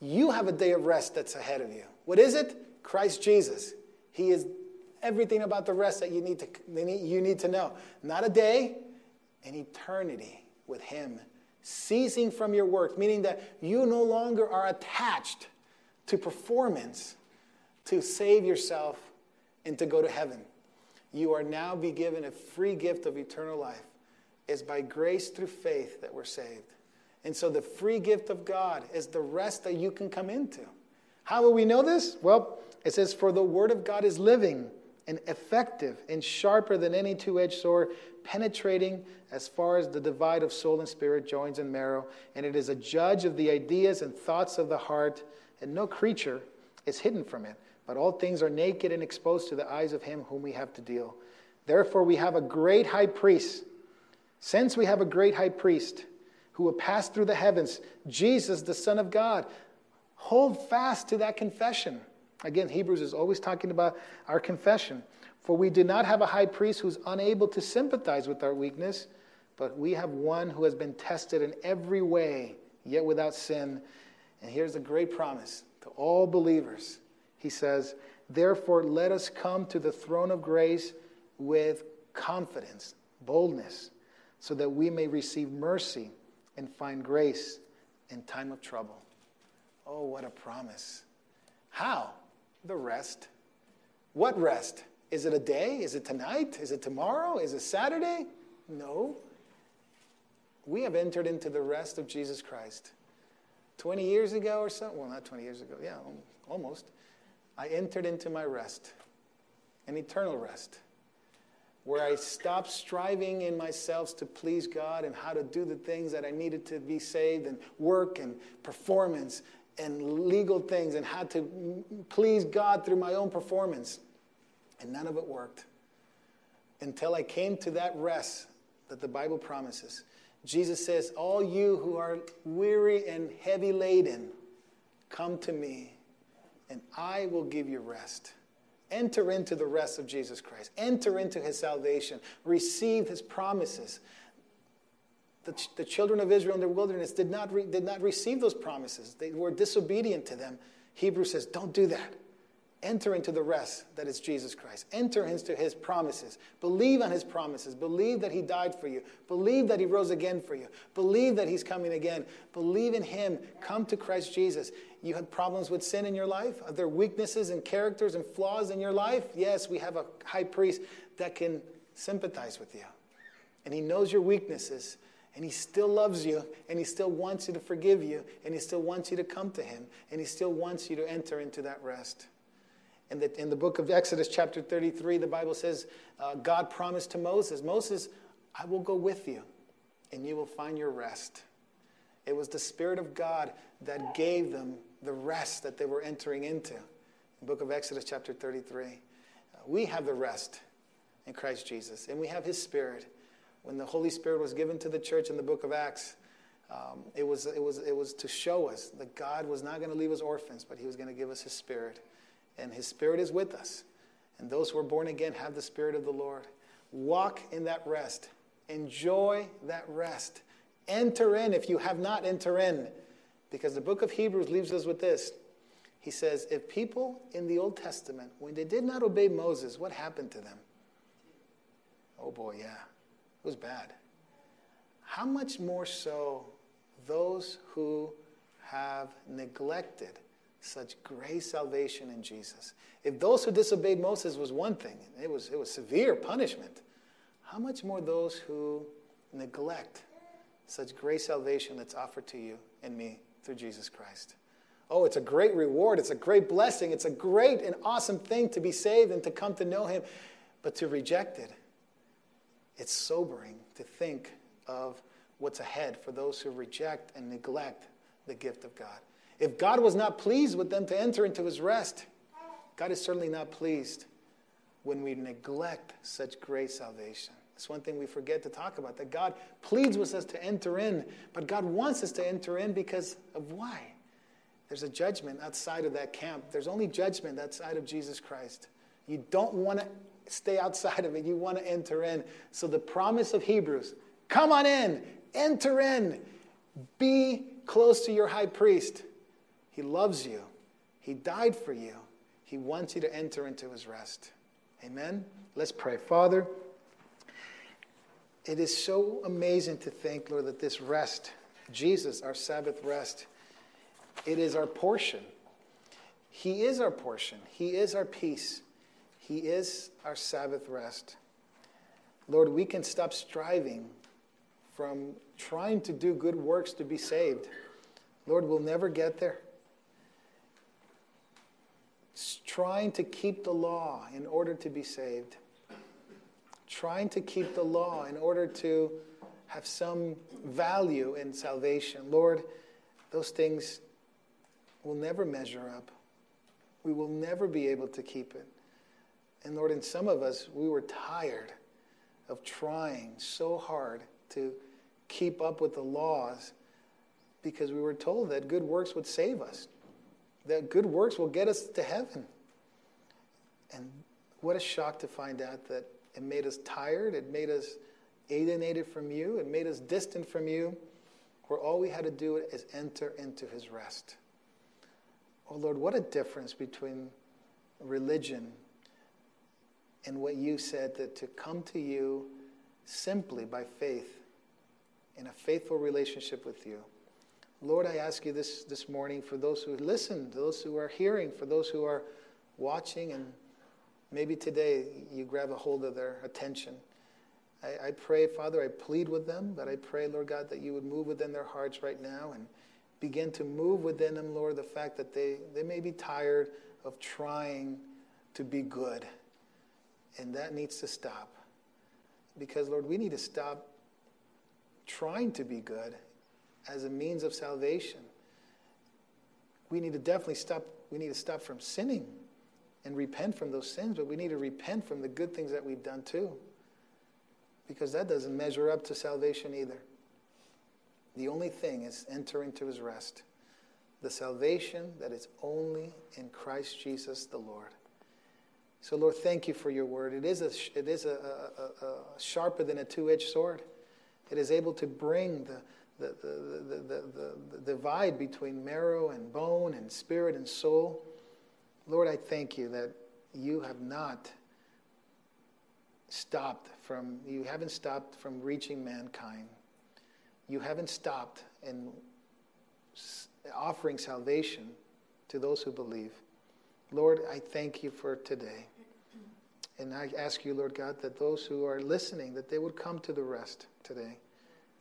You have a day of rest that's ahead of you. What is it? Christ Jesus. He is everything about the rest that you need to, you need to know. Not a day, an eternity with Him, ceasing from your work, meaning that you no longer are attached to performance to save yourself and to go to heaven. You are now be given a free gift of eternal life. It's by grace through faith that we're saved. And so the free gift of God is the rest that you can come into. How will we know this? Well, it says, For the word of God is living and effective and sharper than any two edged sword, penetrating as far as the divide of soul and spirit, joints and marrow. And it is a judge of the ideas and thoughts of the heart, and no creature is hidden from it. But all things are naked and exposed to the eyes of him whom we have to deal. Therefore, we have a great high priest. Since we have a great high priest who will pass through the heavens, Jesus, the Son of God, hold fast to that confession. Again, Hebrews is always talking about our confession. For we do not have a high priest who's unable to sympathize with our weakness, but we have one who has been tested in every way, yet without sin. And here's a great promise to all believers. He says, Therefore, let us come to the throne of grace with confidence, boldness, so that we may receive mercy and find grace in time of trouble. Oh, what a promise. How? The rest. What rest? Is it a day? Is it tonight? Is it tomorrow? Is it Saturday? No. We have entered into the rest of Jesus Christ. 20 years ago or so, well, not 20 years ago, yeah, almost, I entered into my rest, an eternal rest, where I stopped striving in myself to please God and how to do the things that I needed to be saved and work and performance and legal things and how to please God through my own performance. And none of it worked until I came to that rest that the Bible promises. Jesus says, All you who are weary and heavy laden, come to me, and I will give you rest. Enter into the rest of Jesus Christ. Enter into his salvation. Receive his promises. The, the children of Israel in the wilderness did not, re, did not receive those promises, they were disobedient to them. Hebrews says, Don't do that. Enter into the rest that is Jesus Christ. Enter into his promises. Believe on his promises. Believe that he died for you. Believe that he rose again for you. Believe that he's coming again. Believe in him. Come to Christ Jesus. You have problems with sin in your life? Are there weaknesses and characters and flaws in your life? Yes, we have a high priest that can sympathize with you. And he knows your weaknesses. And he still loves you, and he still wants you to forgive you, and he still wants you to come to him, and he still wants you to enter into that rest. In the, in the book of Exodus, chapter 33, the Bible says, uh, God promised to Moses, Moses, I will go with you, and you will find your rest. It was the Spirit of God that gave them the rest that they were entering into. The book of Exodus, chapter 33. Uh, we have the rest in Christ Jesus, and we have His Spirit. When the Holy Spirit was given to the church in the book of Acts, um, it, was, it, was, it was to show us that God was not going to leave us orphans, but He was going to give us His Spirit and his spirit is with us. And those who are born again have the spirit of the Lord. Walk in that rest. Enjoy that rest. Enter in if you have not enter in. Because the book of Hebrews leaves us with this. He says, if people in the Old Testament, when they did not obey Moses, what happened to them? Oh boy, yeah. It was bad. How much more so those who have neglected such great salvation in Jesus. If those who disobeyed Moses was one thing, it was, it was severe punishment, how much more those who neglect such great salvation that's offered to you and me through Jesus Christ? Oh, it's a great reward. It's a great blessing. It's a great and awesome thing to be saved and to come to know Him. But to reject it, it's sobering to think of what's ahead for those who reject and neglect the gift of God. If God was not pleased with them to enter into his rest, God is certainly not pleased when we neglect such great salvation. It's one thing we forget to talk about that God pleads with us to enter in, but God wants us to enter in because of why? There's a judgment outside of that camp. There's only judgment outside of Jesus Christ. You don't want to stay outside of it, you want to enter in. So, the promise of Hebrews come on in, enter in, be close to your high priest. He loves you. He died for you. He wants you to enter into his rest. Amen? Let's pray. Father, it is so amazing to think, Lord, that this rest, Jesus, our Sabbath rest, it is our portion. He is our portion. He is our peace. He is our Sabbath rest. Lord, we can stop striving from trying to do good works to be saved. Lord, we'll never get there trying to keep the law in order to be saved, trying to keep the law in order to have some value in salvation. Lord, those things will never measure up. We will never be able to keep it. And Lord, in some of us, we were tired of trying so hard to keep up with the laws because we were told that good works would save us that good works will get us to heaven. And what a shock to find out that it made us tired, it made us alienated from you, it made us distant from you, where all we had to do is enter into his rest. Oh Lord, what a difference between religion and what you said that to come to you simply by faith in a faithful relationship with you. Lord, I ask you this this morning for those who listen, those who are hearing, for those who are watching, and maybe today you grab a hold of their attention. I, I pray, Father, I plead with them, but I pray, Lord God, that you would move within their hearts right now and begin to move within them, Lord, the fact that they, they may be tired of trying to be good. And that needs to stop. Because, Lord, we need to stop trying to be good as a means of salvation. We need to definitely stop, we need to stop from sinning and repent from those sins, but we need to repent from the good things that we've done too. Because that doesn't measure up to salvation either. The only thing is enter into his rest. The salvation that is only in Christ Jesus the Lord. So, Lord, thank you for your word. It is, a, it is a, a, a sharper than a two edged sword. It is able to bring the, the, the, the, the, divide between marrow and bone and spirit and soul. Lord, I thank you that you have not stopped from, you haven't stopped from reaching mankind. You haven't stopped in offering salvation to those who believe. Lord, I thank you for today. And I ask you, Lord God, that those who are listening, that they would come to the rest today,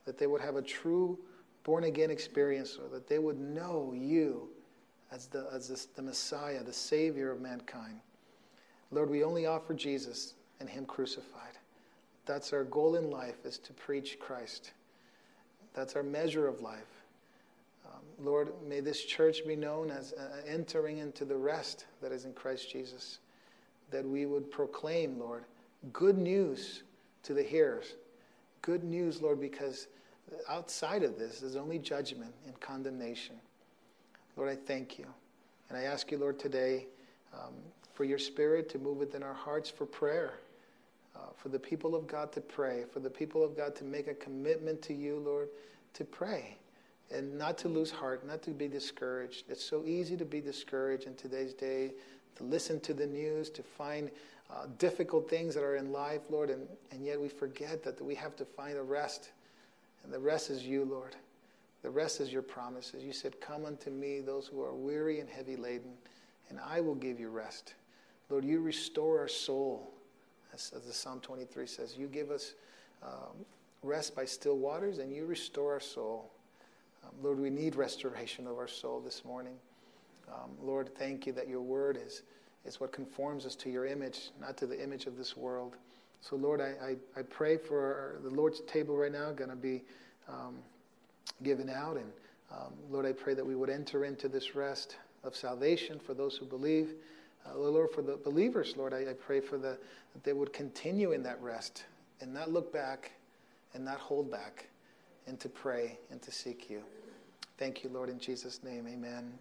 that they would have a true born again experience, or that they would know you as, the, as the, the Messiah, the Savior of mankind. Lord, we only offer Jesus and Him crucified. That's our goal in life, is to preach Christ. That's our measure of life. Um, Lord, may this church be known as uh, entering into the rest that is in Christ Jesus. That we would proclaim, Lord, good news to the hearers. Good news, Lord, because outside of this is only judgment and condemnation. Lord, I thank you. And I ask you, Lord, today um, for your spirit to move within our hearts for prayer, uh, for the people of God to pray, for the people of God to make a commitment to you, Lord, to pray and not to lose heart, not to be discouraged. It's so easy to be discouraged in today's day, to listen to the news, to find uh, difficult things that are in life, Lord, and, and yet we forget that we have to find a rest. And the rest is you, Lord. The rest is your promises. You said, Come unto me, those who are weary and heavy laden, and I will give you rest. Lord, you restore our soul, as, as the Psalm 23 says. You give us um, rest by still waters, and you restore our soul. Um, Lord, we need restoration of our soul this morning. Um, Lord, thank you that your word is, is what conforms us to your image, not to the image of this world. So, Lord, I, I, I pray for the Lord's table right now, going to be. Um, given out. And um, Lord, I pray that we would enter into this rest of salvation for those who believe. Uh, Lord, for the believers, Lord, I, I pray for the that they would continue in that rest and not look back and not hold back and to pray and to seek you. Thank you, Lord, in Jesus' name. Amen.